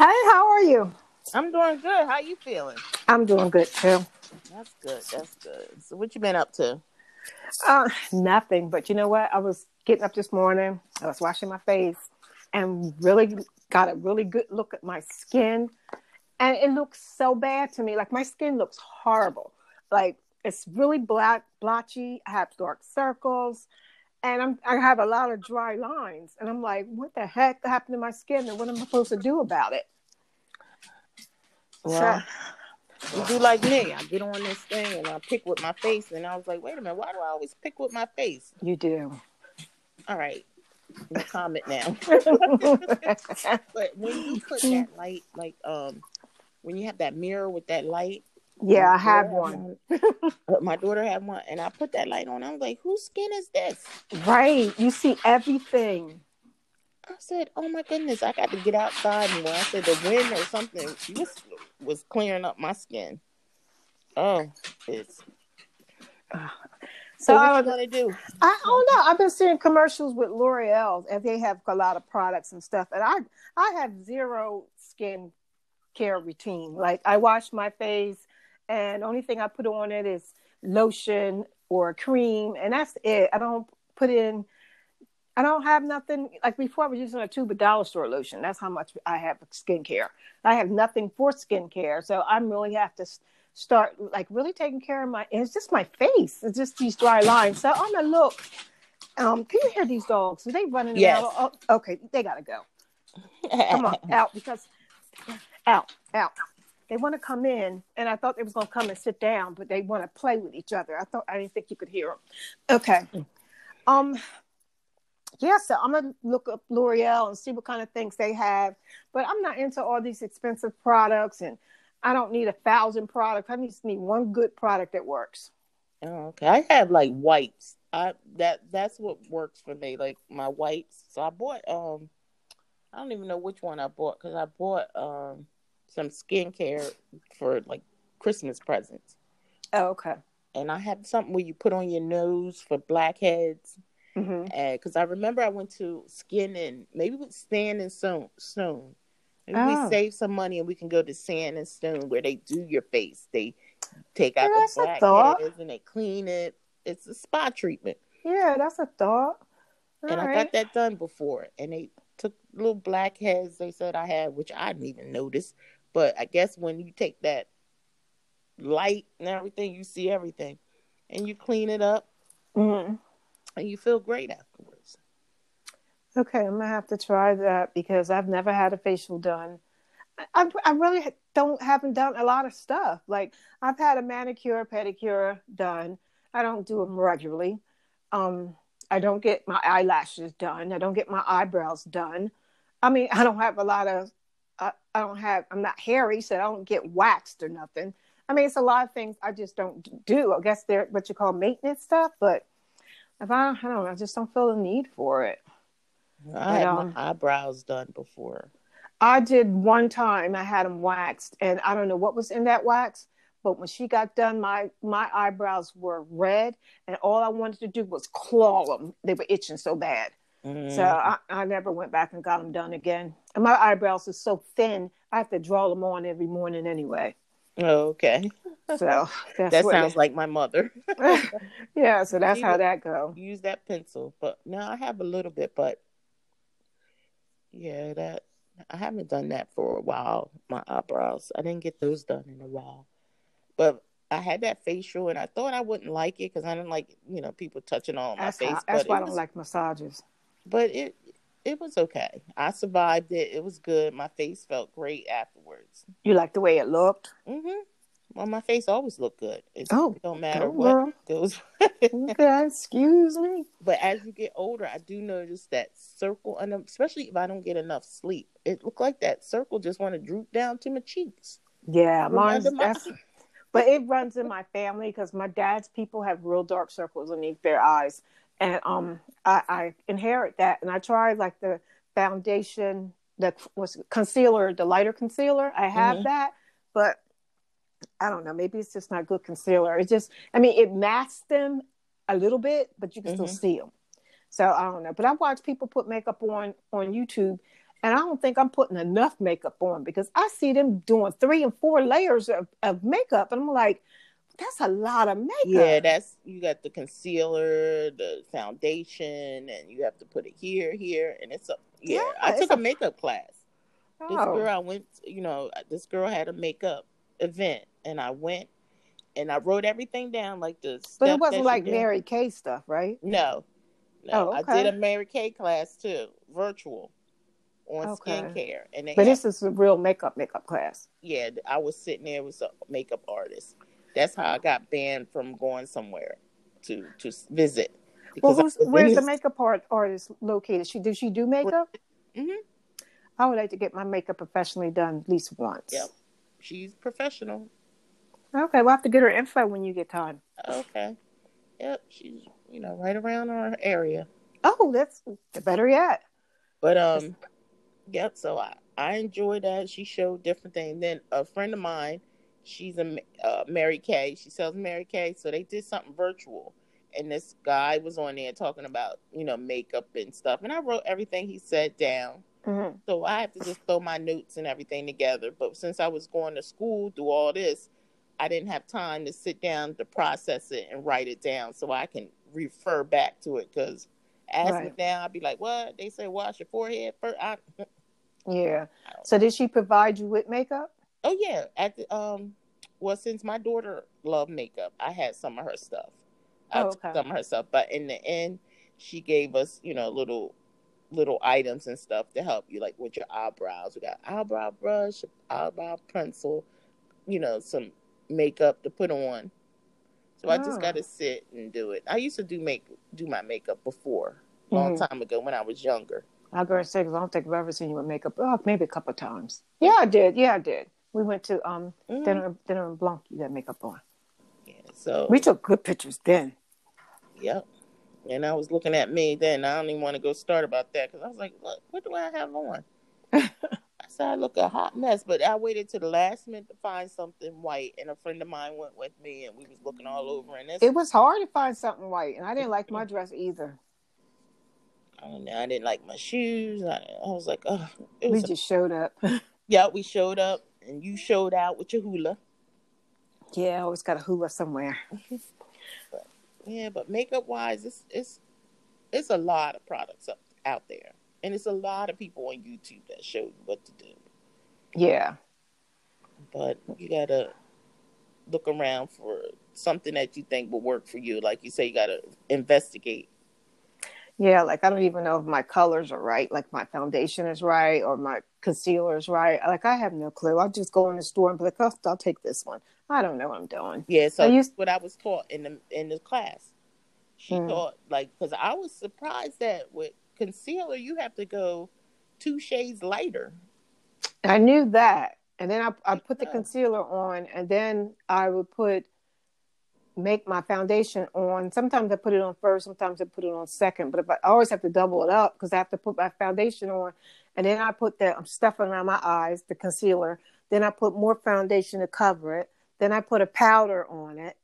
Hey, how are you? I'm doing good. How you feeling? I'm doing good too. That's good. That's good. So what you been up to? Uh, nothing. But you know what? I was getting up this morning. I was washing my face, and really got a really good look at my skin, and it looks so bad to me. Like my skin looks horrible. Like it's really black, blotchy. I have dark circles, and I'm I have a lot of dry lines. And I'm like, what the heck happened to my skin? And what am I supposed to do about it? Well, you do like me. I get on this thing and I pick with my face, and I was like, wait a minute, why do I always pick with my face? You do. All right. Comment now. but when you put that light, like um, when you have that mirror with that light. Yeah, I have one. one. Uh, my daughter had one, and I put that light on. I was like, "Whose skin is this?" Right. You see everything. I said, "Oh my goodness, I got to get outside more." I said, "The wind or something was was clearing up my skin." Oh, it's. So, so what I you gonna do? I don't know. I've been seeing commercials with L'Oreal, and they have a lot of products and stuff. And I, I have zero skin care routine. Like I wash my face, and only thing I put on it is lotion or cream, and that's it. I don't put in. I don't have nothing like before. I was using a tube of dollar store lotion. That's how much I have skincare. I have nothing for skincare, so I'm really have to start like really taking care of my it's just my face it's just these dry lines so i'm gonna look um can you hear these dogs are they running Yes. around oh, okay they gotta go come on out because out out they want to come in and i thought they was going to come and sit down but they want to play with each other i thought i didn't think you could hear them okay um yeah so i'm gonna look up l'oreal and see what kind of things they have but i'm not into all these expensive products and i don't need a thousand products i just need one good product that works Oh, okay, I have like wipes. I that that's what works for me. Like my wipes. So I bought um, I don't even know which one I bought because I bought um some skincare for like Christmas presents, oh okay and I have something where you put on your nose for blackheads. hmm And because I remember I went to Skin and maybe with Hand and Stone. Stone. Maybe Oh. we save some money and we can go to Hand and Stone where they do your face. They take out Yeah, the blackheads and they clean it. It's a spa treatment. yeah that's a thought and All I got that done before. And they took little blackheads they said I had, which I didn't even notice. But I guess when you take that light and everything, you see everything, and you clean it up, Mhm. and you feel great afterwards. Okay, I'm gonna have to try that because I've never had a facial done. I, I, I really don't haven't done a lot of stuff. Like I've had a manicure, pedicure done. I don't do them regularly. Um, I don't get my eyelashes done. I don't get my eyebrows done. I mean, I don't have a lot of. I, don't have. I'm not hairy, so I don't get waxed or nothing. I mean, it's a lot of things I just don't do. I guess they're what you call maintenance stuff, but if I, I don't know, I just don't feel the need for it. I had um, my eyebrows done before. I did one time. I had them waxed, and I don't know what was in that wax. But when she got done, my my eyebrows were red, and all I wanted to do was claw them. They were itching so bad. Mm. So I, I never went back and got them done again. And my eyebrows are so thin, I have to draw them on every morning anyway. Oh, okay, So that's that sounds like my mother. yeah, so that's how that go. Use that pencil, but no, I have a little bit, but yeah, that I haven't done that for a while. My eyebrows, I didn't get those done in a while, but I had that facial, and I thought I wouldn't like it because I didn't like you know people touching on my That's, face. how, that's why I don't was, like massages. But it it was okay. I survived it. It was good. My face felt great afterwards. You like the way it looked? Mm-hmm. Well, my face always looked good. It, Oh, it don't matter go, what girl. goes. Okay, excuse me. But as you get older, I do notice that circle, and especially if I don't get enough sleep, it looked like that circle just want to droop down to my cheeks. Yeah, mine's my- but it runs in my family because my dad's people have real dark circles underneath their eyes, and um, I, I inherit that. And I tried like the foundation, the was concealer, the lighter concealer. I have Mhm. that, but I don't know. Maybe it's just not good concealer. It just, I mean, it masks them a little bit, but you can still Mhm. see them. So I don't know. But I watch people put makeup on on YouTube, and I don't think I'm putting enough makeup on because I see them doing three and four layers of, of makeup, and I'm like, that's a lot of makeup. Yeah, that's you got the concealer, the foundation, and you have to put it here, here, and it's a yeah. Yeah, I took a- a makeup class. This Oh. girl, I went, you know, this girl had a makeup event, and I went and I wrote everything down like the. but it wasn't like. Mary Kay stuff, right? No, no, Oh, I did a Mary Kay class too, virtual, on Okay. skincare, and But had- this is a real makeup makeup class. yeah, I was sitting there with a makeup artist. That's how I got banned from going somewhere to to visit. Well, who's, where's the makeup art, artist located? She does she do makeup? Mhm. I would like to get my makeup professionally done at least once. Yep. She's professional. Okay, we'll have to get her info when you get time. Okay. Yep, she's you know right around our area. Oh, that's better yet. But um, yep. So I I enjoyed that. She showed different things. Then a friend of mine, she's a uh, Mary Kay. She sells Mary Kay. So they did something virtual, and this guy was on there talking about you know makeup and stuff. And I wrote everything he said down. Mhm. So I have to just throw my notes and everything together. But since I was going to school, do all this, I didn't have time to sit down to process it and write it down so I can refer back to it. Because ask me now, I'd be like, "What?" They say, "Wash your forehead first. I, Yeah. So did she provide you with makeup? Oh yeah, at the um, well, since my daughter loved makeup, I had some of her stuff. I Oh, okay. some of her stuff, but in the end, she gave us, you know, little little items and stuff to help you, like with your eyebrows. We got eyebrow brush, eyebrow pencil, you know, some makeup to put on. So I just Oh. got to sit and do it. I used to do make do my makeup before, a long Mhm. time ago when I was younger. I'll go and say because I don't think I've ever seen you with makeup. Oh, maybe a couple of times. Yeah, I did. Yeah, I did. We went to um Mhm. dinner dinner in Blanc. You got makeup on. Yeah, so We took good pictures then. Yep. And I was looking at me then. I don't even want to go start about that because I was like, look, what do I have on? I said, I look a hot mess. But I waited to the last minute to find something white. And a friend of mine went with me and we was looking all over. And It was hard to find something white, and I didn't like my dress either. I don't know. I didn't like my shoes. I, I was like, oh. It We just showed up. yeah, we showed up and you showed out with your hula. yeah, I always got a hula somewhere. Yeah, but makeup wise, it's, it's, it's a lot of products up, out there. And it's a lot of people on YouTube that show you what to do. Yeah. but you gotta look around for something that you think will work for you. Like you say, you gotta investigate. Yeah, like I don't even know if my colors are right, like my foundation is right or my concealer is right. Like I have no clue. I'll just go in the store and be like, oh, I'll take this one. I don't know what I'm doing. Yeah, so that's what I was taught in the in the class. She Mm. taught like because I was surprised that with concealer you have to go two shades lighter. I knew that. And then I, I put the concealer on and then I would put, make my foundation on. Sometimes I put it on first, sometimes I put it on second, but if I, I always have to double it up because I have to put my foundation on. And then I put the stuff around my eyes, the concealer. Then I put more foundation to cover it. Then I put a powder on it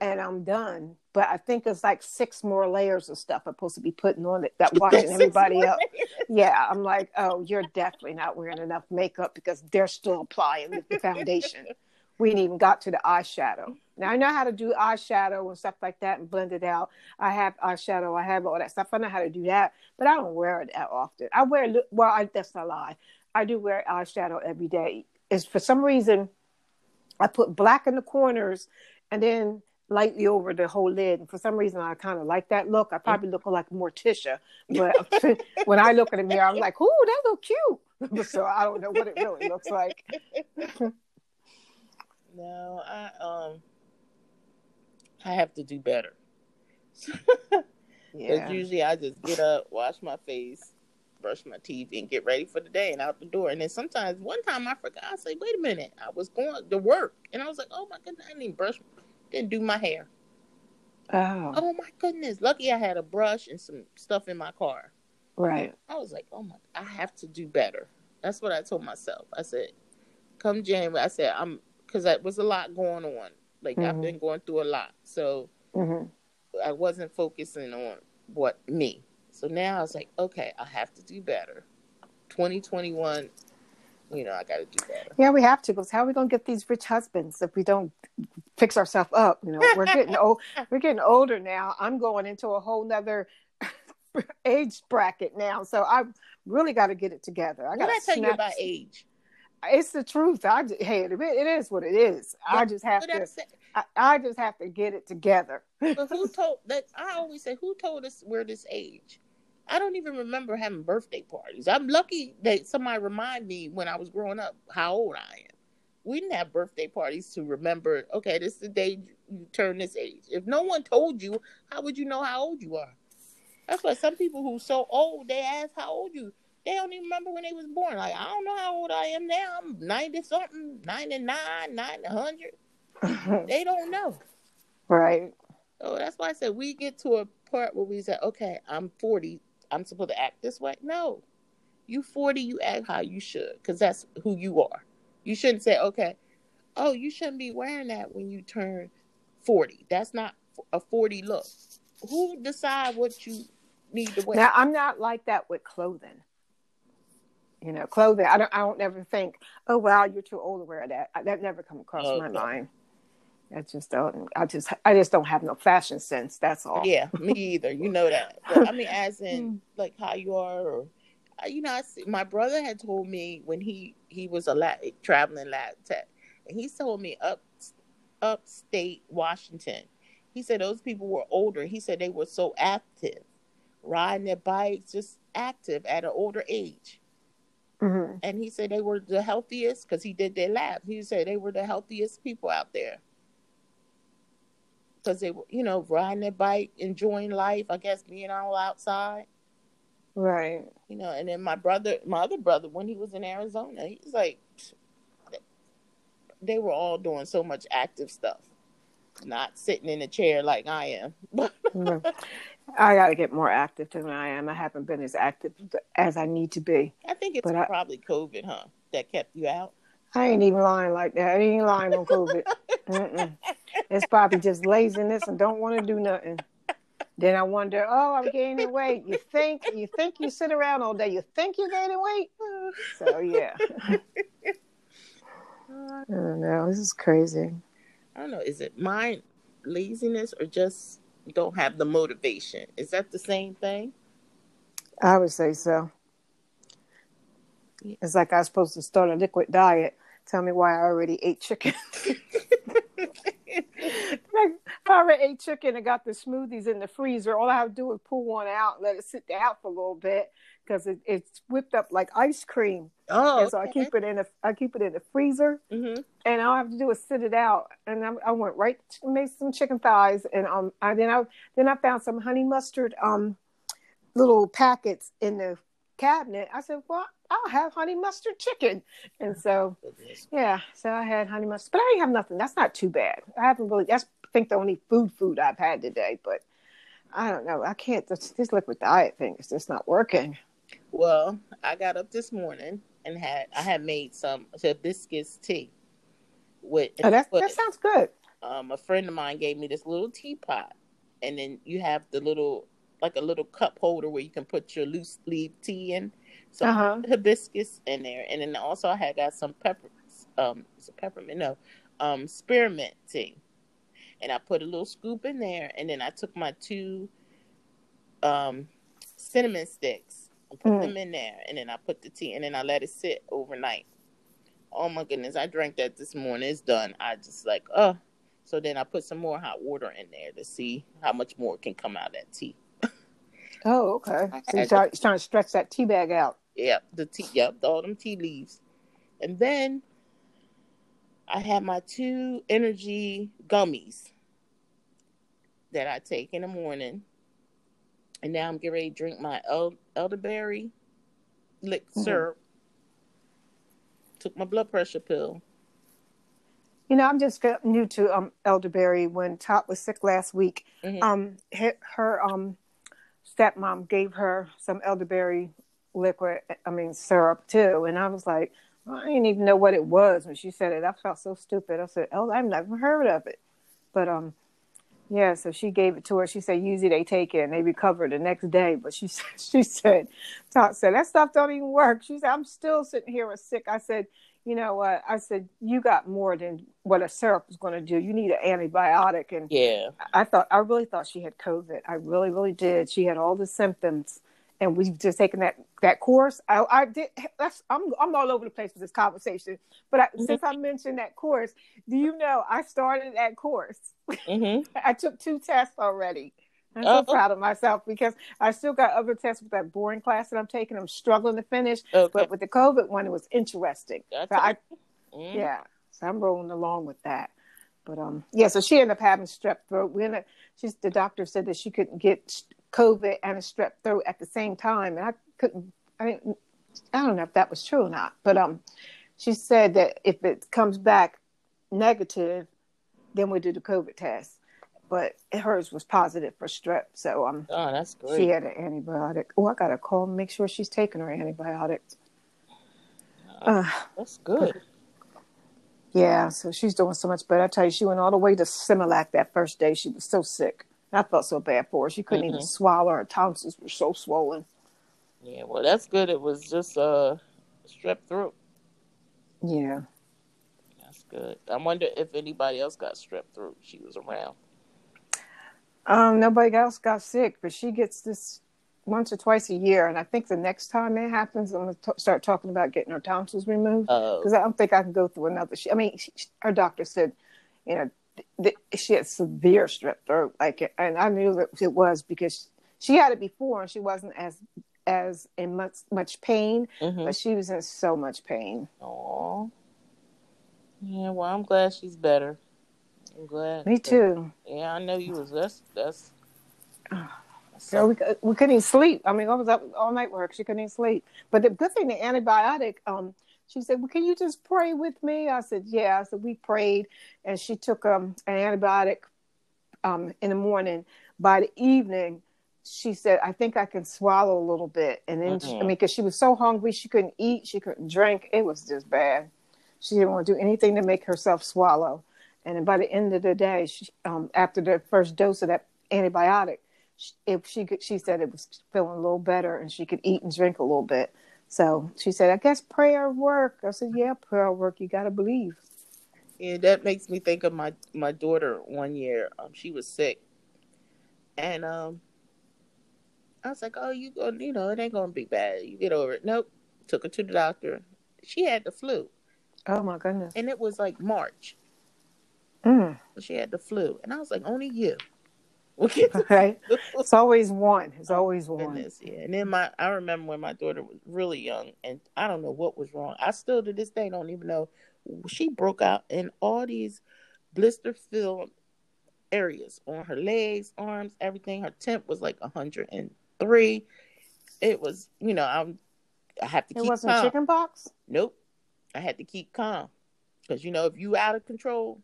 and I'm done. But I think it's like six more layers of stuff I'm supposed to be putting on it that watching everybody else. Yeah, I'm like, oh, you're definitely not wearing enough makeup because they're still applying the foundation. We ain't even got to the eyeshadow. Now I know how to do eyeshadow and stuff like that and blend it out. I have eyeshadow, I have all that stuff. I know how to do that, but I don't wear it that often. I wear well, I, that's not a lie. I do wear eyeshadow every day. Is for some reason I put black in the corners and then lightly over the whole lid. And for some reason, I kind of like that look. I probably look like Morticia, but when I look in the mirror, I'm like, "Ooh, that look cute." so I don't know what it really looks like. No, I um I have to do better. Because Yeah, usually I just get up, wash my face, brush my teeth, and get ready for the day and out the door. And then sometimes, one time I forgot. I say, "Wait a minute!" I was going to work, and I was like, "Oh my goodness!" I didn't brush, didn't do my hair. oh, Oh my goodness! Lucky I had a brush and some stuff in my car. right. I was like, "Oh my! I have to do better." That's what I told myself. I said, "Come January," I said, "I'm," because that was a lot going on. Like I've Mhm. been going through a lot, so hmm I wasn't focusing on what me. So now I was like, okay, I have to do better. 2021, you know, I got to do better. Yeah, we have to. Because how are we gonna get these rich husbands if we don't fix ourselves up? You know, we're getting old. We're getting older now. I'm going into a whole nother age bracket now, so I really got to get it together. I got to tell you about age? It's the truth. I just, hey, it, it is what it is. I just have to. I, I just have to get it together. But who told that? I always say, who told us we're this age? I don't even remember having birthday parties. I'm lucky that somebody remind me when I was growing up how old I am. We didn't have birthday parties to remember. Okay, this is the day you turn this age. If no one told you, how would you know how old you are? That's why some people who so old they ask how old you. They don't even remember when they was born. Like I don't know how old I am now. I'm ninety something, 99, 900. They don't know. right. So that's why I said we get to a part where we say, okay, I'm 40. I'm supposed to act this way. No, you 40, you act how you should because that's who you are. You shouldn't say, okay, oh, you shouldn't be wearing that when you turn 40. That's not a 40 look. Who decide what you need to wear? Now I'm not like that with clothing. You know, clothing. I don't. I don't ever think, oh wow, you're too old to wear that. That never come across oh, my Okay. mind. I just don't. I just. I just don't have no fashion sense. That's all. Yeah, me either. You know that. But, I mean, as in mm. like how you are, or you know, I see, my brother had told me when he he was a lab, traveling lab tech, and he told me up upstate Washington. He said those people were older. He said they were so active, riding their bikes, just active at an older age. Hmm And he said they were the healthiest because he did their lab. He said they were the healthiest people out there because they were, you know, riding their bike, enjoying life. I guess being all outside, Right. you know. And then my brother, my other brother, when he was in Arizona, he was like, they were all doing so much active stuff, not sitting in a chair like I am. Mhm. I got to get more active than I am. I haven't been as active as I need to be. I think it's But I- probably COVID, huh, that kept you out. I ain't even lying like that. I ain't lying on COVID. It's probably just laziness and don't want to do nothing. Then I wonder, oh, I'm gaining weight. You think you think you sit around all day. You think you're gaining weight. Mm. So yeah, I don't know. This is crazy. I don't know. Is it mind laziness or just don't have the motivation? Is that the same thing? I would say so. It's like I was supposed to start a liquid diet. Tell me why I already ate chicken. I already ate chicken and got the smoothies in the freezer. All I have to do is pull one out and let it sit out for a little bit because it, it's whipped up like ice cream. Oh, and so I keep it in a I keep it in the freezer, hmm and all I have to do is sit it out. And I, I went right to make some chicken thighs, and um, I then I then I found some honey mustard um little packets in the cabinet. I said, well, I'll have honey mustard chicken, and so yeah, so I had honey mustard, but I didn't have nothing. That's not too bad. I haven't really. That's I think the only food food I've had today, but. I don't know. I can't. This, this liquid diet thing is just not working. Well, I got up this morning and had I had made some hibiscus tea with Oh, that that sounds good. um, a friend of mine gave me this little teapot, and then you have the little like a little cup holder where you can put your loose leaf tea in. So Uh huh. hibiscus in there, and then also I had got some pepper, um, peppermint? No, um, spearmint tea, and I put a little scoop in there, and then I took my two, um, cinnamon sticks put Mm. them in there, and then I put the tea, and then I let it sit overnight. Oh my goodness, I drank that this morning. It's done. I just like, oh. So then I put some more hot water in there to see how much more can come out of that tea. Oh, okay. So you're trying, trying to stretch that tea bag out. Yep, the tea. Yep, all them tea leaves. And then I have my two energy gummies that I take in the morning, and now I'm getting ready to drink my el- elderberry lick Mhm. syrup. Took my blood pressure pill. You know, I'm just new to um, elderberry. When Top was sick last week, Mhm. um, her, her um, stepmom gave her some elderberry liquid. I mean syrup too, and I was like, I didn't even know what it was when she said it. I felt so stupid. I said, "Oh, I've never heard of it," but um, Yeah, so she gave it to her. She said usually they take it and they recover the next day, but she said she said Todd said that stuff don't even work. She said I'm still sitting here with sick. I said, you know what? I said you got more than what a syrup is going to do. You need an antibiotic, and Yeah. I thought I really thought she had COVID. I really, really did. She had all the symptoms, and we've just taken that that course. I, I did. That's I'm I'm all over the place with this conversation. But I, since I mentioned that course, do you know I started that course? hmm I took two tests already. I'm so proud of myself because I still got other tests with that boring class that I'm taking. I'm struggling to finish, Okay. but with the COVID one, it was interesting. Gotcha. So I Mhm. yeah, so I'm rolling along with that. But um, yeah, so she ended up having strep throat. We ended, she's the doctor said that she couldn't get COVID and a strep throat at the same time, and I couldn't. I didn't. I don't know if that was true or not, but um, she said that if it comes back negative, then we do the COVID test. But hers was positive for strep, so um, Oh, that's great. she had an antibiotic. Oh, I gotta call and make sure she's taking her antibiotics. Uh, That's good. Yeah, so she's doing so much better. I tell you, she went all the way to Similac that first day. She was so sick. I felt so bad for her. She couldn't even Mhm. swallow. Her tonsils were so swollen. Yeah. Well, that's good. It was just uh strep throat. Yeah. That's good. I wonder if anybody else got strep throat. She was around. Um, nobody else got sick, but she gets this once or twice a year. And I think the next time it happens, I'm going to start talking about getting her tonsils removed Oh. because I don't think I can go through another. She, I mean, she, her doctor said, you know, th- th- she had severe strep throat. Like, and I knew that it was because she had it before and she wasn't as as in much much pain, hmm but she was in so much pain. Aw. Yeah. Well, I'm glad she's better. I'm glad. Me too. Yeah, I know you was. That's that's. So we, we couldn't even sleep. I mean, I was up all night work. She couldn't even sleep. But the good thing, the antibiotic, um, she said, well, can you just pray with me? I said, yeah. I said, we prayed. And she took um, an antibiotic um, in the morning. By the evening, she said, I think I can swallow a little bit. And then, she, I Mhm. mean, because she was so hungry, she couldn't eat, she couldn't drink. It was just bad. She didn't want to do anything to make herself swallow. And then by the end of the day, she, um, after the first dose of that antibiotic, she, if she could, she said it was feeling a little better and she could eat and drink a little bit. So she said, I guess prayer work. I said, yeah, prayer work. You got to believe. Yeah, that makes me think of my my daughter. One year, um, she was sick, and um, I was like, "Oh, you go, you know, it ain't gonna be bad. You get over it." Nope. Took her to the doctor. She had the flu, Oh my goodness. and it was like March. Mm. She had the flu, and I was like, "Only you." Will get the Right. It's always one. It's always one. Goodness, yeah. And then my, I remember when my daughter was really young, and I don't know what was wrong. I still to this day don't even know. She broke out in all these blister filled areas on her legs, arms, everything. Her temp was like hundred and three. It was, you know, I'm. I have to keep It keep wasn't calm. chicken pox? Nope. I had to keep calm because you know if you out of control,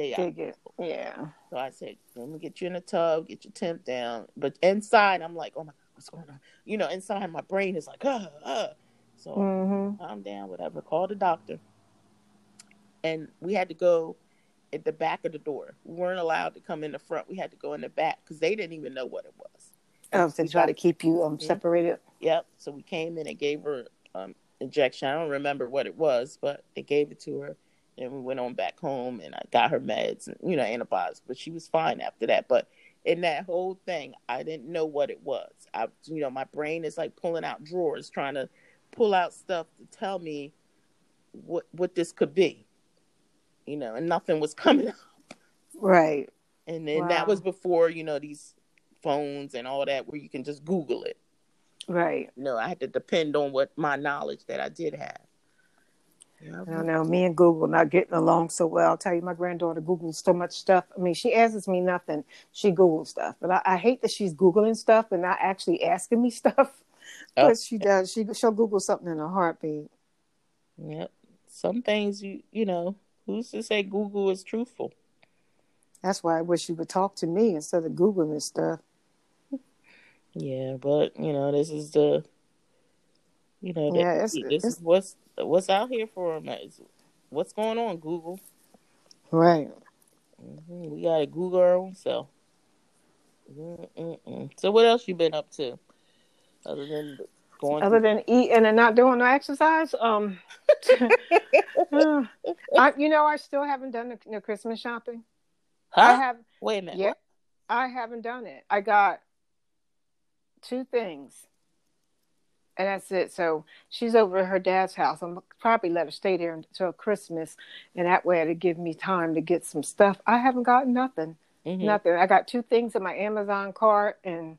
they out. It. Yeah. So I said, let me get you in the tub, get your temp down. But inside, I'm like, oh my God, what's going on? You know, inside my brain is like, uh, uh. So Mm-hmm. calm down, whatever. Call the doctor. And we had to go at the back of the door. We weren't allowed to come in the front. We had to go in the back because they didn't even know what it was. Oh, to We try to keep you um Mhm. separated. Yep. So we came in and gave her um injection. I don't remember what it was, but they gave it to her. And we went on back home and I got her meds and you know, antibiotics. But she was fine after that. But in that whole thing, I didn't know what it was. I you know, my brain is like pulling out drawers, trying to pull out stuff to tell me what what this could be. You know, and nothing was coming up. Right. And then Wow. that was before, you know, these phones and all that where you can just Google it. Right. No, I had to depend on what my knowledge that I did have. Yeah, I don't know. Me and Google not getting along so well. I'll tell you, my granddaughter Googles so much stuff. I mean, she asks me nothing. She Googles stuff. But I, I hate that she's Googling stuff and not actually asking me stuff. Oh. But she does. She, she'll Google something in a heartbeat. Yep. Some things you you know, who's to say Google is truthful? That's why I wish she would talk to me instead of Googling this stuff. Yeah, but you know, this is the you know, Yeah, it's- this it's- is what's what's out here for them. Is What's going on, Google? Right. hmm We gotta Google our own self. Mm-mm-mm. So what else you been up to other than going? Other than eating and not doing no exercise, um, I, you know, I still haven't done the, the Christmas shopping. huh? I have, Wait a minute. yeah, I haven't done it. I got two things, and that's it. So she's over at her dad's house. I'm probably let her stay there until Christmas, and that way it'll give me time to get some stuff. I haven't gotten nothing. Mhm. Nothing. I got two things in my Amazon cart, and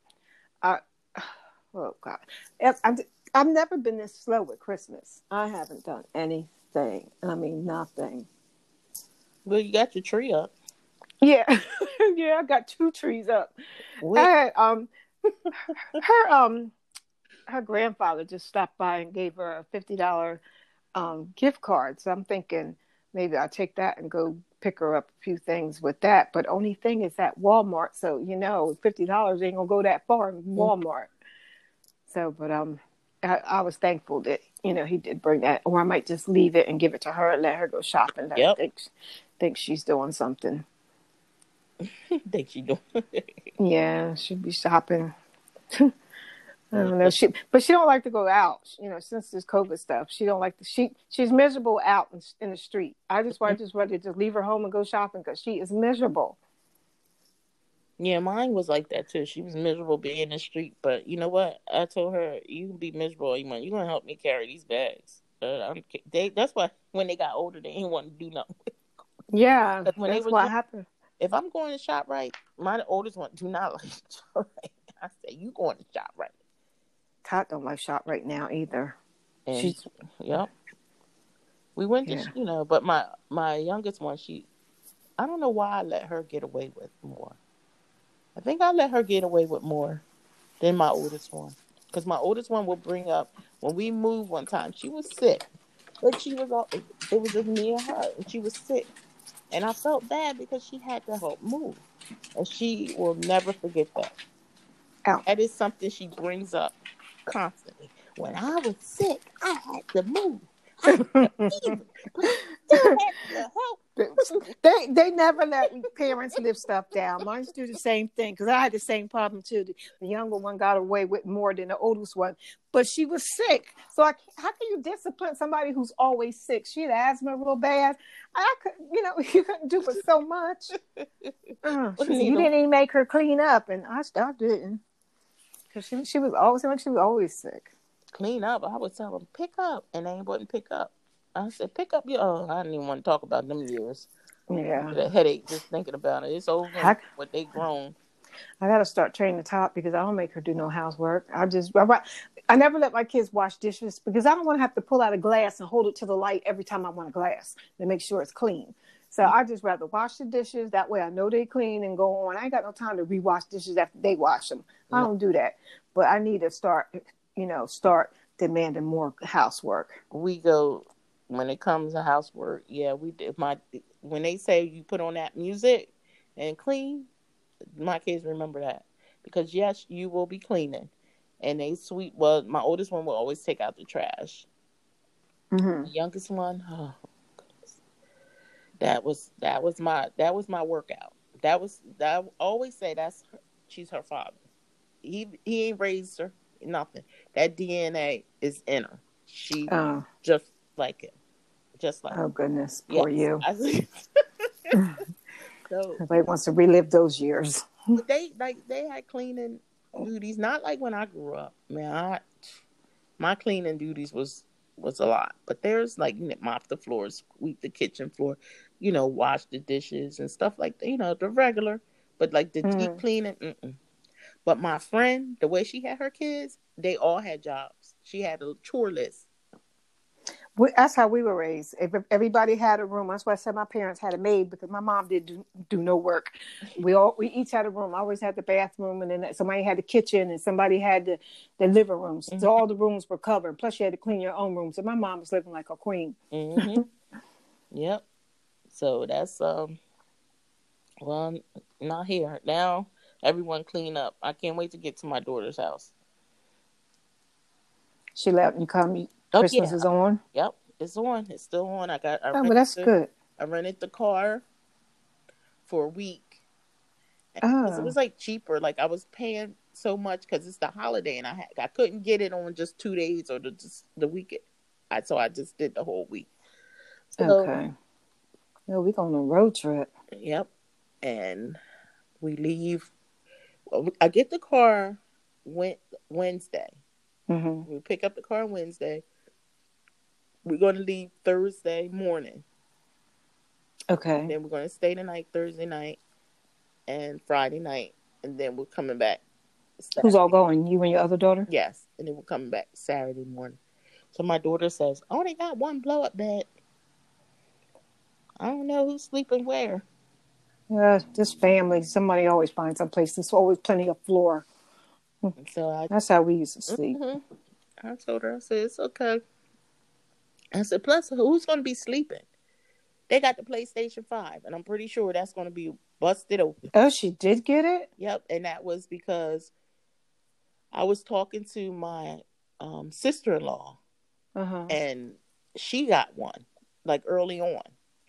I, oh God, I've, I've, I've never been this slow with Christmas. I haven't done anything. I mean, nothing. Well, you got your tree up. Yeah, yeah. I got two trees up. Wait, I had, um, her um, her grandfather just stopped by and gave her a fifty dollar um gift card. So I'm thinking maybe I'll take that and go pick her up a few things with that. But only thing is at Walmart, so you know, fifty dollars ain't gonna go that far in Walmart. So, but um, I, I was thankful that you know he did bring that, or I might just leave it and give it to her and let her go shopping. Let Yep. think think she's doing something. think she doing? Yeah, she'd be shopping. I don't know. She, but she don't like to go out. You know, since this COVID stuff, she don't like to. She she's miserable out in, in the street. I just want just rather just leave her home and go shopping because she is miserable. yeah, mine was like that too. She was miserable being in the street, but you know what? I told her, "You can be miserable all you want. You gonna help me carry these bags." Uh, I'm, they that's why when they got older, they didn't want to do nothing. Yeah, when that's what young- happened. if I'm going to ShopRite, my oldest one do not like to ShopRite. I say you going to ShopRite, Todd don't like ShopRite now either. and She's yep. We went to Yeah. you know, but my my youngest one, she, I don't know why I let her get away with more. I think I let her get away with more than my oldest one, because my oldest one will bring up when we moved one time. She was sick, but she was all it was just me and her, and she was sick, and I felt bad because she had to help move, and she will never forget that. Ow. That is something she brings up constantly. When I was sick, I had to move. I even, but still had to help. they they never let parents live stuff down. Mine do the same thing because I had the same problem too. The, the younger one got away with more than the oldest one, but she was sick. So I, how can you discipline somebody who's always sick? She had asthma real bad. I could, you know, you couldn't do but so much. Uh, she you didn't even make her clean up, and I, I didn't. Because she, she was always, like she was always sick. Clean up. I would tell them pick up, and they wouldn't pick up. I said pick up your. Oh, I didn't even want to talk about them years. Yeah. The headache just thinking about it. It's over. Heck. What they grown. I gotta start training the top because I don't make her do no housework. I just I, I never let my kids wash dishes because I don't want to have to pull out a glass and hold it to the light every time I want a glass to make sure it's clean. So I just rather wash the dishes. That way I know they clean and go on. I ain't got no time to rewash dishes after they wash them. I don't do that. But I need to start, you know, start demanding more housework. we go when it comes to housework. Yeah, we did. My when they say you put on that music and clean, my kids remember that because yes, you will be cleaning, and they sweep. Well, my oldest one will always take out the trash. Mm-hmm. The youngest one, oh. That was that was my that was my workout. That was that I always say that's her, she's her father. He he ain't raised her nothing. That DNA is in her. She Oh, just like it, just like oh goodness, poor you. So Everybody wants to relive those years. they like they had cleaning duties, not like when I grew up. Man, I, my cleaning duties was was a lot. But there's like mop the floors, sweep the kitchen floor, you know, wash the dishes and stuff like that. You know, the regular. But like the deep Mhm. cleaning, mm-mm. But my friend, the way she had her kids, they all had jobs. She had a chore list. We, that's how we were raised. Everybody had a room, that's why I said my parents had a maid because my mom did do, do no work. We all we each had a room. I always had the bathroom, and then somebody had the kitchen, and somebody had the, the living room. So Mhm. all the rooms were covered. Plus, you had to clean your own room. So my mom was living like a queen. hmm yep. So that's um. Well, I'm not here now. Everyone clean up. I can't wait to get to my daughter's house. She let you come. Oh, Christmas yeah. is on. Yep, it's on. It's still on. I got. I Oh, rented well, that's the- good. I rented the car for a week, Oh. It was like cheaper. Like I was paying so much because it's the holiday, and I had I couldn't get it on just two days or the just the weekend. I so I just did the whole week. So, okay. Yeah, we going on a road trip. Yep. And we leave. I get the car went Wednesday. hmm We pick up the car Wednesday. We're going to leave Thursday morning. Okay. Then we're going to stay the night Thursday night and Friday night, and then we're coming back. Saturday. Who's all going? You and your other daughter? Yes, and then we're coming back Saturday morning. So my daughter says, "I only got one blow up bed. I don't know who's sleeping where." Yeah, this family, somebody always finds some place. There's always plenty of floor. So I That's how we used to sleep. Mhm. I told her, I said, it's okay. I said, plus, who's going to be sleeping? They got the PlayStation 5, and I'm pretty sure that's going to be busted open. Oh, she did get it? Yep. And that was because I was talking to my um, sister in law, Uh huh. and she got one like early on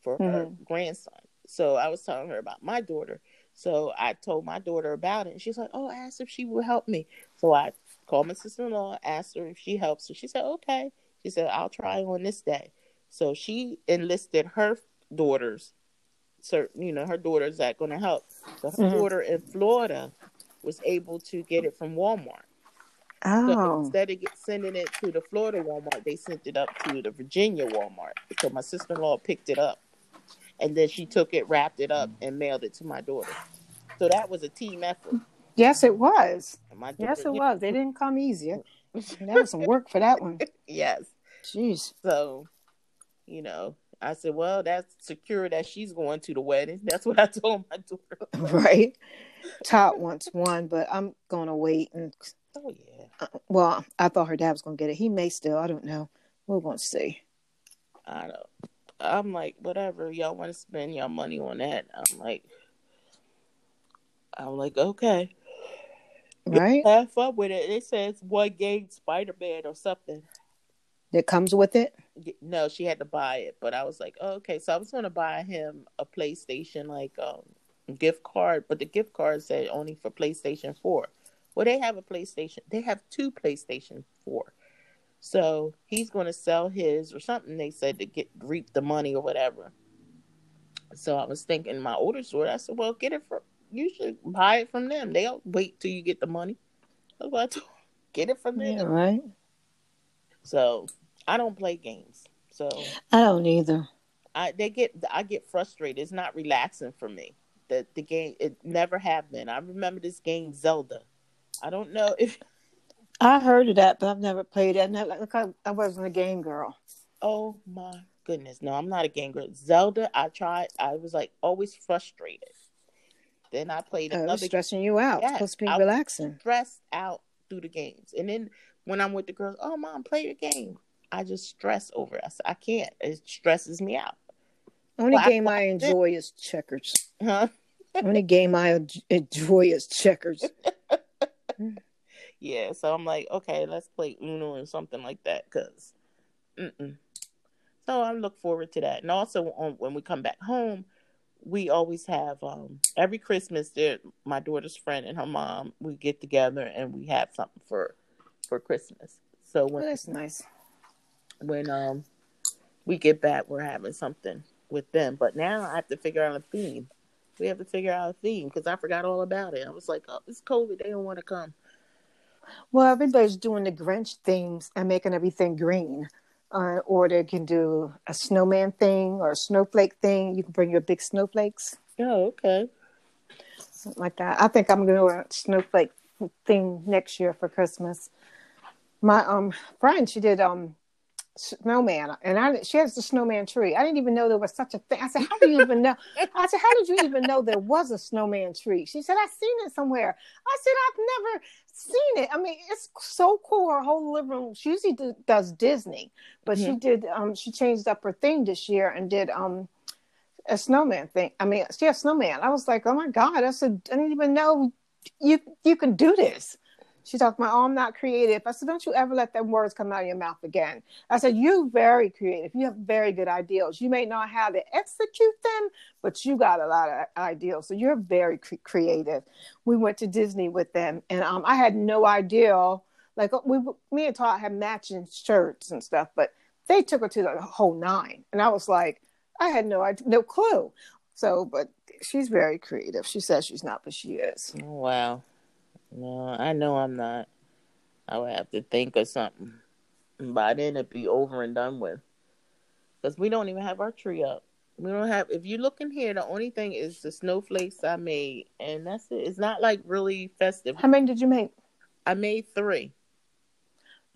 for her grandson. So I was telling her about my daughter. So I told my daughter about it, and she's like, "Oh, I asked if she would help me." So I called my sister-in-law, asked her if she helps. So she said, "Okay." She said, "I'll try on this day." So she enlisted her daughters, certain you know her daughters that going to help. So her Mhm. daughter in Florida was able to get it from Walmart. So Oh. instead of get, sending it to the Florida Walmart, they sent it up to the Virginia Walmart. So my sister in law picked it up. And then she took it, wrapped it up, and mailed it to my daughter. So that was a team effort. Yes, it was. My daughter, Yes, it was. They didn't come easy. That was some work for that one. yes. Jeez. So, you know, I said, well, that's secure that she's going to the wedding. That's what I told my daughter. Right. Todd wants one, but I'm going to wait. And Oh, yeah. uh, well, I thought her dad was going to get it. He may still. I don't know. We're going to see. I don't know. I'm like, whatever y'all want to spend your money on that. I'm like, I'm like, okay. Right. have fun with it. It says one game Spider Man or something. That comes with it. No, she had to buy it, but I was like, oh, okay. So I was gonna buy him a PlayStation like um gift card, but the gift card said only for PlayStation Four. Well, they have a PlayStation. They have two PlayStation Four, so he's gonna sell his or something. They said to get reap the money or whatever. So I was thinking, my older daughter. I said, well, get it from. You should buy it from them. They'll wait till you get the money. That's what I told. Get it from them. Yeah, right. So I don't play games. So I don't either. I they get I get frustrated. It's not relaxing for me. The the game it never have been. I remember this game Zelda. I don't know if I heard of that, but I've never played it. Never, like, I, I wasn't a game girl. oh my goodness. No, I'm not a game girl. Zelda, I tried I was like always frustrated. Then I played Oh, another stressing you out. Yes, supposed to be I- relaxing. stressed out through the games. And then when I'm with the girls, oh mom, play your game. I just stress over it. I said, I can't. It stresses me out. Only Well, game I enjoy is checkers. Huh? Only game I enjoy is checkers. Yeah, so I'm like, okay, let's play Uno or something like that, cause, mm-mm. so I look forward to that. And also, on, when we come back home, we always have um every Christmas. There, my daughter's friend and her mom, we get together and we have something for for Christmas. So when that's nice. when um we get back, we're having something with them. But now I have to figure out a theme. We have to figure out a theme because I forgot all about it. I was like, oh, it's COVID. They don't want to come. Well, everybody's doing the Grinch themes and making everything green. Uh, or they can do a snowman thing or a snowflake thing. You can bring your big snowflakes, Oh, okay. something like that. I think I'm going to do a snowflake thing next year for Christmas. My um friend, she did um snowman, and I she has the snowman tree. I didn't even know there was such a thing. I said, "How do you even know?" I said, "How did you even know there was a snowman tree?" She said, "I've seen it somewhere." I said, "I've never seen it. I mean, it's so cool. Her whole living room. She usually do, does Disney, but she did. Um, she changed up her theme this year and did um a snowman thing. I mean, she has snowman. I was like, "Oh my god!" I said, "I didn't even know you you can do this." She talked about, oh, I'm not creative. I said, don't you ever let them words come out of your mouth again. I said, you very creative. You have very good ideals. You may not have to execute them, but you got a lot of ideals. So you're very cre- creative. We went to Disney with them, and um, I had no idea. Like we, me and Todd had matching shirts and stuff, but they took her to the whole nine, and I was like, I had no idea, no clue. So, but she's very creative. She says she's not, but she is. Oh, wow. No, I know I'm not. I would have to think of something. By then it'd be over and done with. Because we don't even have our tree up. We don't have if you look in here, the only thing is the snowflakes I made and that's it. It's not like really festive. How many did you make? I made three.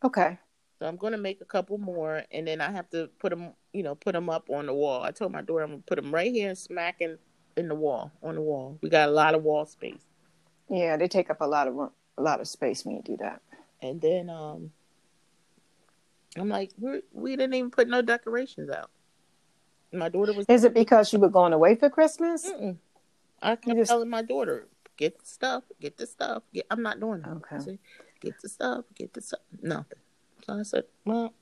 Okay. So I'm gonna make a couple more, and then I have to put them, you know, put them up on the wall. I told my daughter I'm gonna put them right here and smacking in the wall on the wall. We got a lot of wall space. Yeah, they take up a lot of a lot of space when you do that. And then um, I'm like, we we didn't even put no decorations out. My daughter was. Is it because you were going away for Christmas? Mm-mm. I kept just... telling my daughter, get the stuff, get the stuff. Get... I'm not doing that. Okay. Said, get the stuff, get the stuff. Nothing. So I said, well,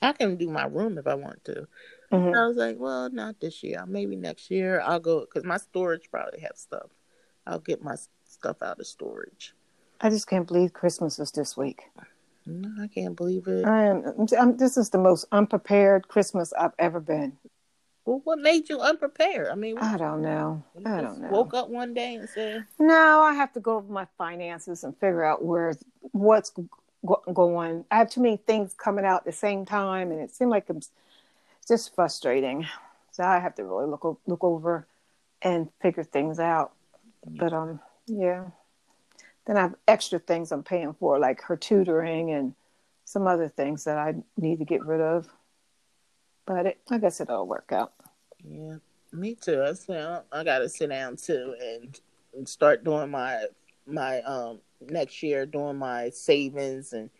I can do my room if I want to. Mm-hmm. I was like, well, not this year. Maybe next year I'll go because my storage probably has stuff. I'll get my stuff out of storage. I just can't believe Christmas is this week. No, I can't believe it. I am. I'm, this is the most unprepared Christmas I've ever been. Well, what made you unprepared? I mean, I don't know. I don't know. Woke up one day and said, "No, I have to go over my finances and figure out where what's going. I have too many things coming out at the same time, and it seemed like it's just frustrating. So I have to really look look over and figure things out. But um, yeah. Then I have extra things I'm paying for, like her tutoring and some other things that I need to get rid of. But it, I guess it'll work out. Yeah, me too. I say I got to sit down too and, and start doing my my um next year doing my savings and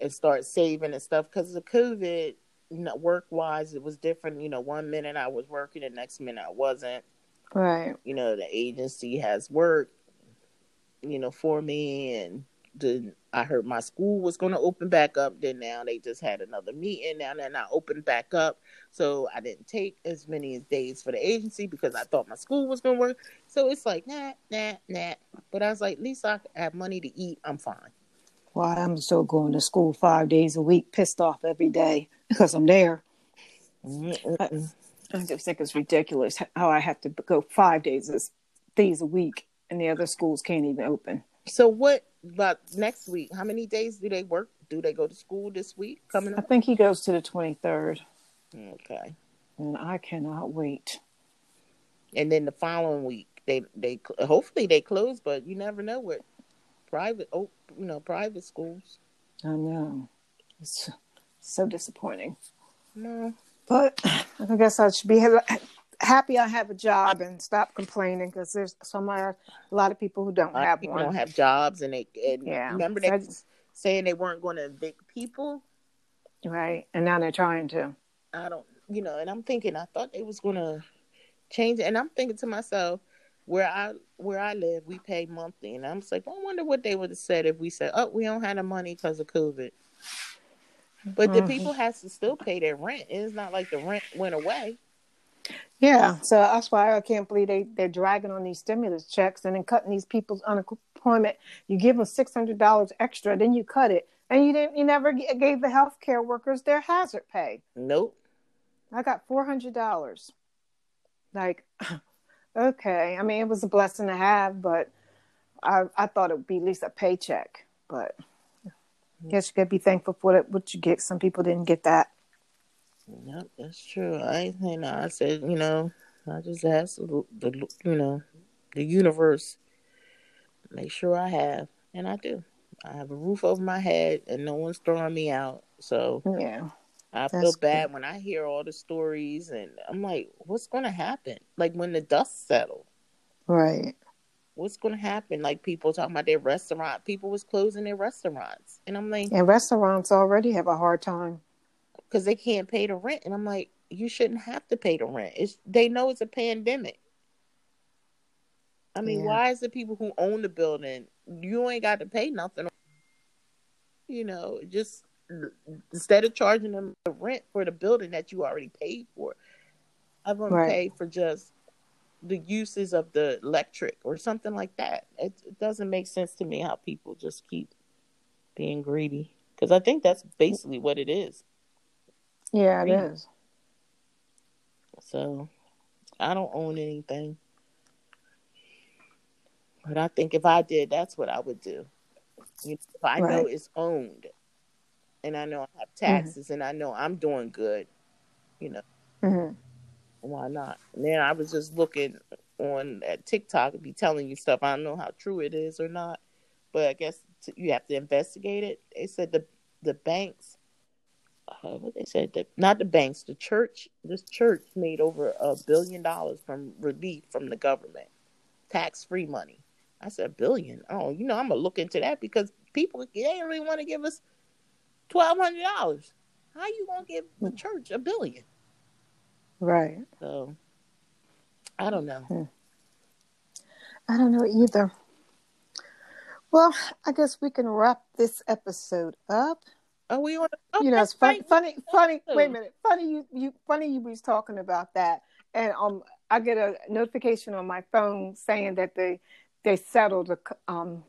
and start saving and stuff because of COVID. You know, work wise, it was different. You know, one minute I was working, the next minute I wasn't. Right. You know, the agency has work, you know, for me and then I heard my school was going to open back up. Then now they just had another meeting. Now they're not open back up. So I didn't take as many days for the agency because I thought my school was going to work. So it's like, nah, nah, nah. But I was like, at least I have money to eat. I'm fine. Well, I'm still going to school five days a week, pissed off every day because I'm there. I, I just think it's ridiculous how I have to go five days days a week, and the other schools can't even open. So what about next week? How many days do they work? Do they go to school this week coming up? I think he goes to the twenty third. Okay. And I cannot wait. And then the following week, they they hopefully they close, but you never know what private oh you know private schools. I know. It's so disappointing. No. But I guess I should be happy I have a job and stop complaining because there's some a lot of people who don't have people one. Don't have jobs and they and yeah. remember they saying they weren't going to evict people, right? And now they're trying to. I don't, you know, and I'm thinking I thought they was going to change it, and I'm thinking to myself, where I where I live, we pay monthly, and I'm like, well, I wonder what they would have said if we said, oh, we don't have the money because of COVID. But mm-hmm. the people has to still pay their rent. It's not like the rent went away. Yeah, so that's why I can't believe they they're dragging on these stimulus checks and then cutting these people's unemployment. You give them six hundred dollars extra, then you cut it, and you didn't. You never gave the healthcare workers their hazard pay. Nope. I got four hundred dollars. Like, okay. I mean, it was a blessing to have, but I I thought it would be at least a paycheck. But I guess you gotta be thankful for what you get. Some people didn't get that. Yep, that's true. I you know I said you know I just asked the, the you know the universe make sure I have, and I do. I have a roof over my head, and no one's throwing me out. So yeah, I feel bad when I hear all the stories, and I'm like, what's going to happen? Like when the dust settles, right? What's going to happen? Like people talking about their restaurant, people was closing their restaurants, and I'm like, and restaurants already have a hard time because they can't pay the rent. And I'm like, you shouldn't have to pay the rent. It's they know it's a pandemic. I mean, yeah. why is the people who own the building you ain't got to pay nothing? You know, just instead of charging them the rent for the building that you already paid for, have them Right. pay for just the uses of the electric or something like that. It, it doesn't make sense to me how people just keep being greedy because I think that's basically what it is. Yeah, it Greedy. is. So I don't own anything. But I think if I did, that's what I would do. If I know it's owned and I know I have taxes and I know I'm doing good, you know, hmm why not? And then I was just looking on at TikTok and be telling you stuff. I don't know how true it is or not, but I guess t- you have to investigate it. They said the the banks, uh, what they said, that not the banks, the church. This church made over a billion dollars from relief from the government, tax free money. I said a billion. Oh, you know I'm gonna look into that because people they don't really want to give us twelve hundred dollars. How you gonna give the church a billion? Right. So I don't know. I don't know either. Well, I guess we can wrap this episode up. Are we on? Oh, you know, it's fun, right. funny, funny. Wait a minute, funny. You, you, funny. You was talking about that, and um, I get a notification on my phone saying that they they settled the, c- um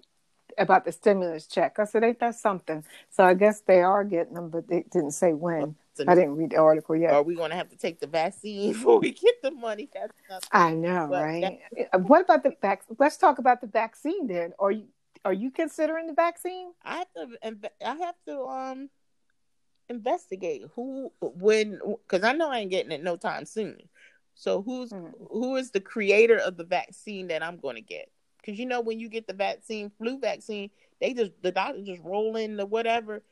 about the stimulus check. I said, ain't that something? So I guess they are getting them, but they didn't say when. So I didn't read the article yet. Are we going to have to take the vaccine before we get the money? That's not. I know, But right? Uh, What about the vac? Let's talk about the vaccine then. Are you are you considering the vaccine? I have to. I have to um investigate who when because I know I ain't getting it no time soon. So who's Mhm. who is the creator of the vaccine that I'm going to get? Because you know when you get the vaccine, flu vaccine, they just the doctor just roll in the whatever.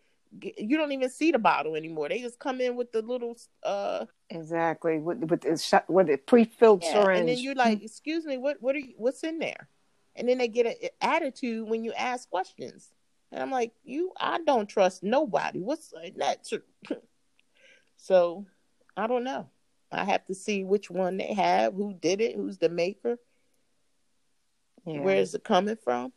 You don't even see the bottle anymore. They just come in with the little uh Exactly. With with the shot, with the pre-filled Yeah, syringe. and then you're like, "Excuse me, what what are you? What's in there?" And then they get an attitude when you ask questions, and I'm like, "You, I don't trust nobody. What's that?" so, I don't know. I have to see which one they have, who did it, who's the maker, Yeah. where is it coming from.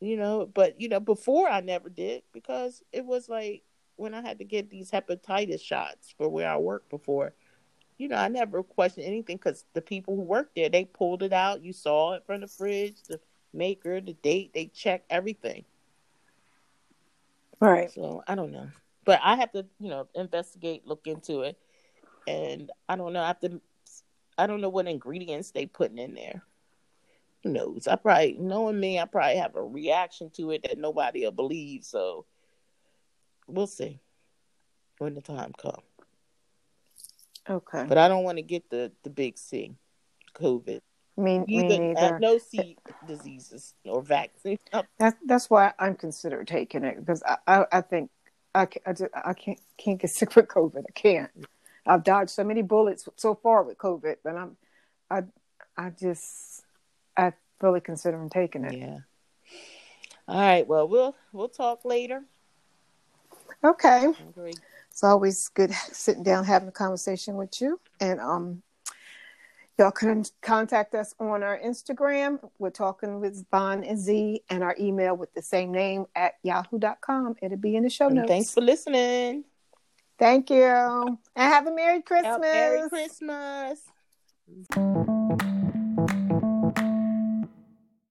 You know, but you know, before I never did because it was like when I had to get these hepatitis shots for where I worked before you know, I never questioned anything because the people who worked there, they pulled it out. You saw it from the fridge, the maker, the date. They checked everything. right. So I don't know, but I have to, you know, investigate, look into it, and I don't know. I have to. I don't know what ingredients they putting in there. Who knows? I probably, knowing me, I probably have a reaction to it that nobody will believe. So we'll see when the time comes. Okay. But I don't want to get the the big C, COVID. me, me Either neither. no C diseases or vaccine. That's that's why I'm considering taking it because I I, I think I I, just, I can't can't get sick with COVID. I can't. I've dodged so many bullets so far with COVID, but I'm I I just I fully considering taking it. Yeah. All right. Well, we'll we'll talk later. Okay. It's always good sitting down having a conversation with you. And um, y'all can contact us on our Instagram. We're talking with Von and Z, and our email with the same name at yahoo.com. It'll be in the show And notes. thanks for listening. Thank you. And have a Merry Christmas. Merry Christmas.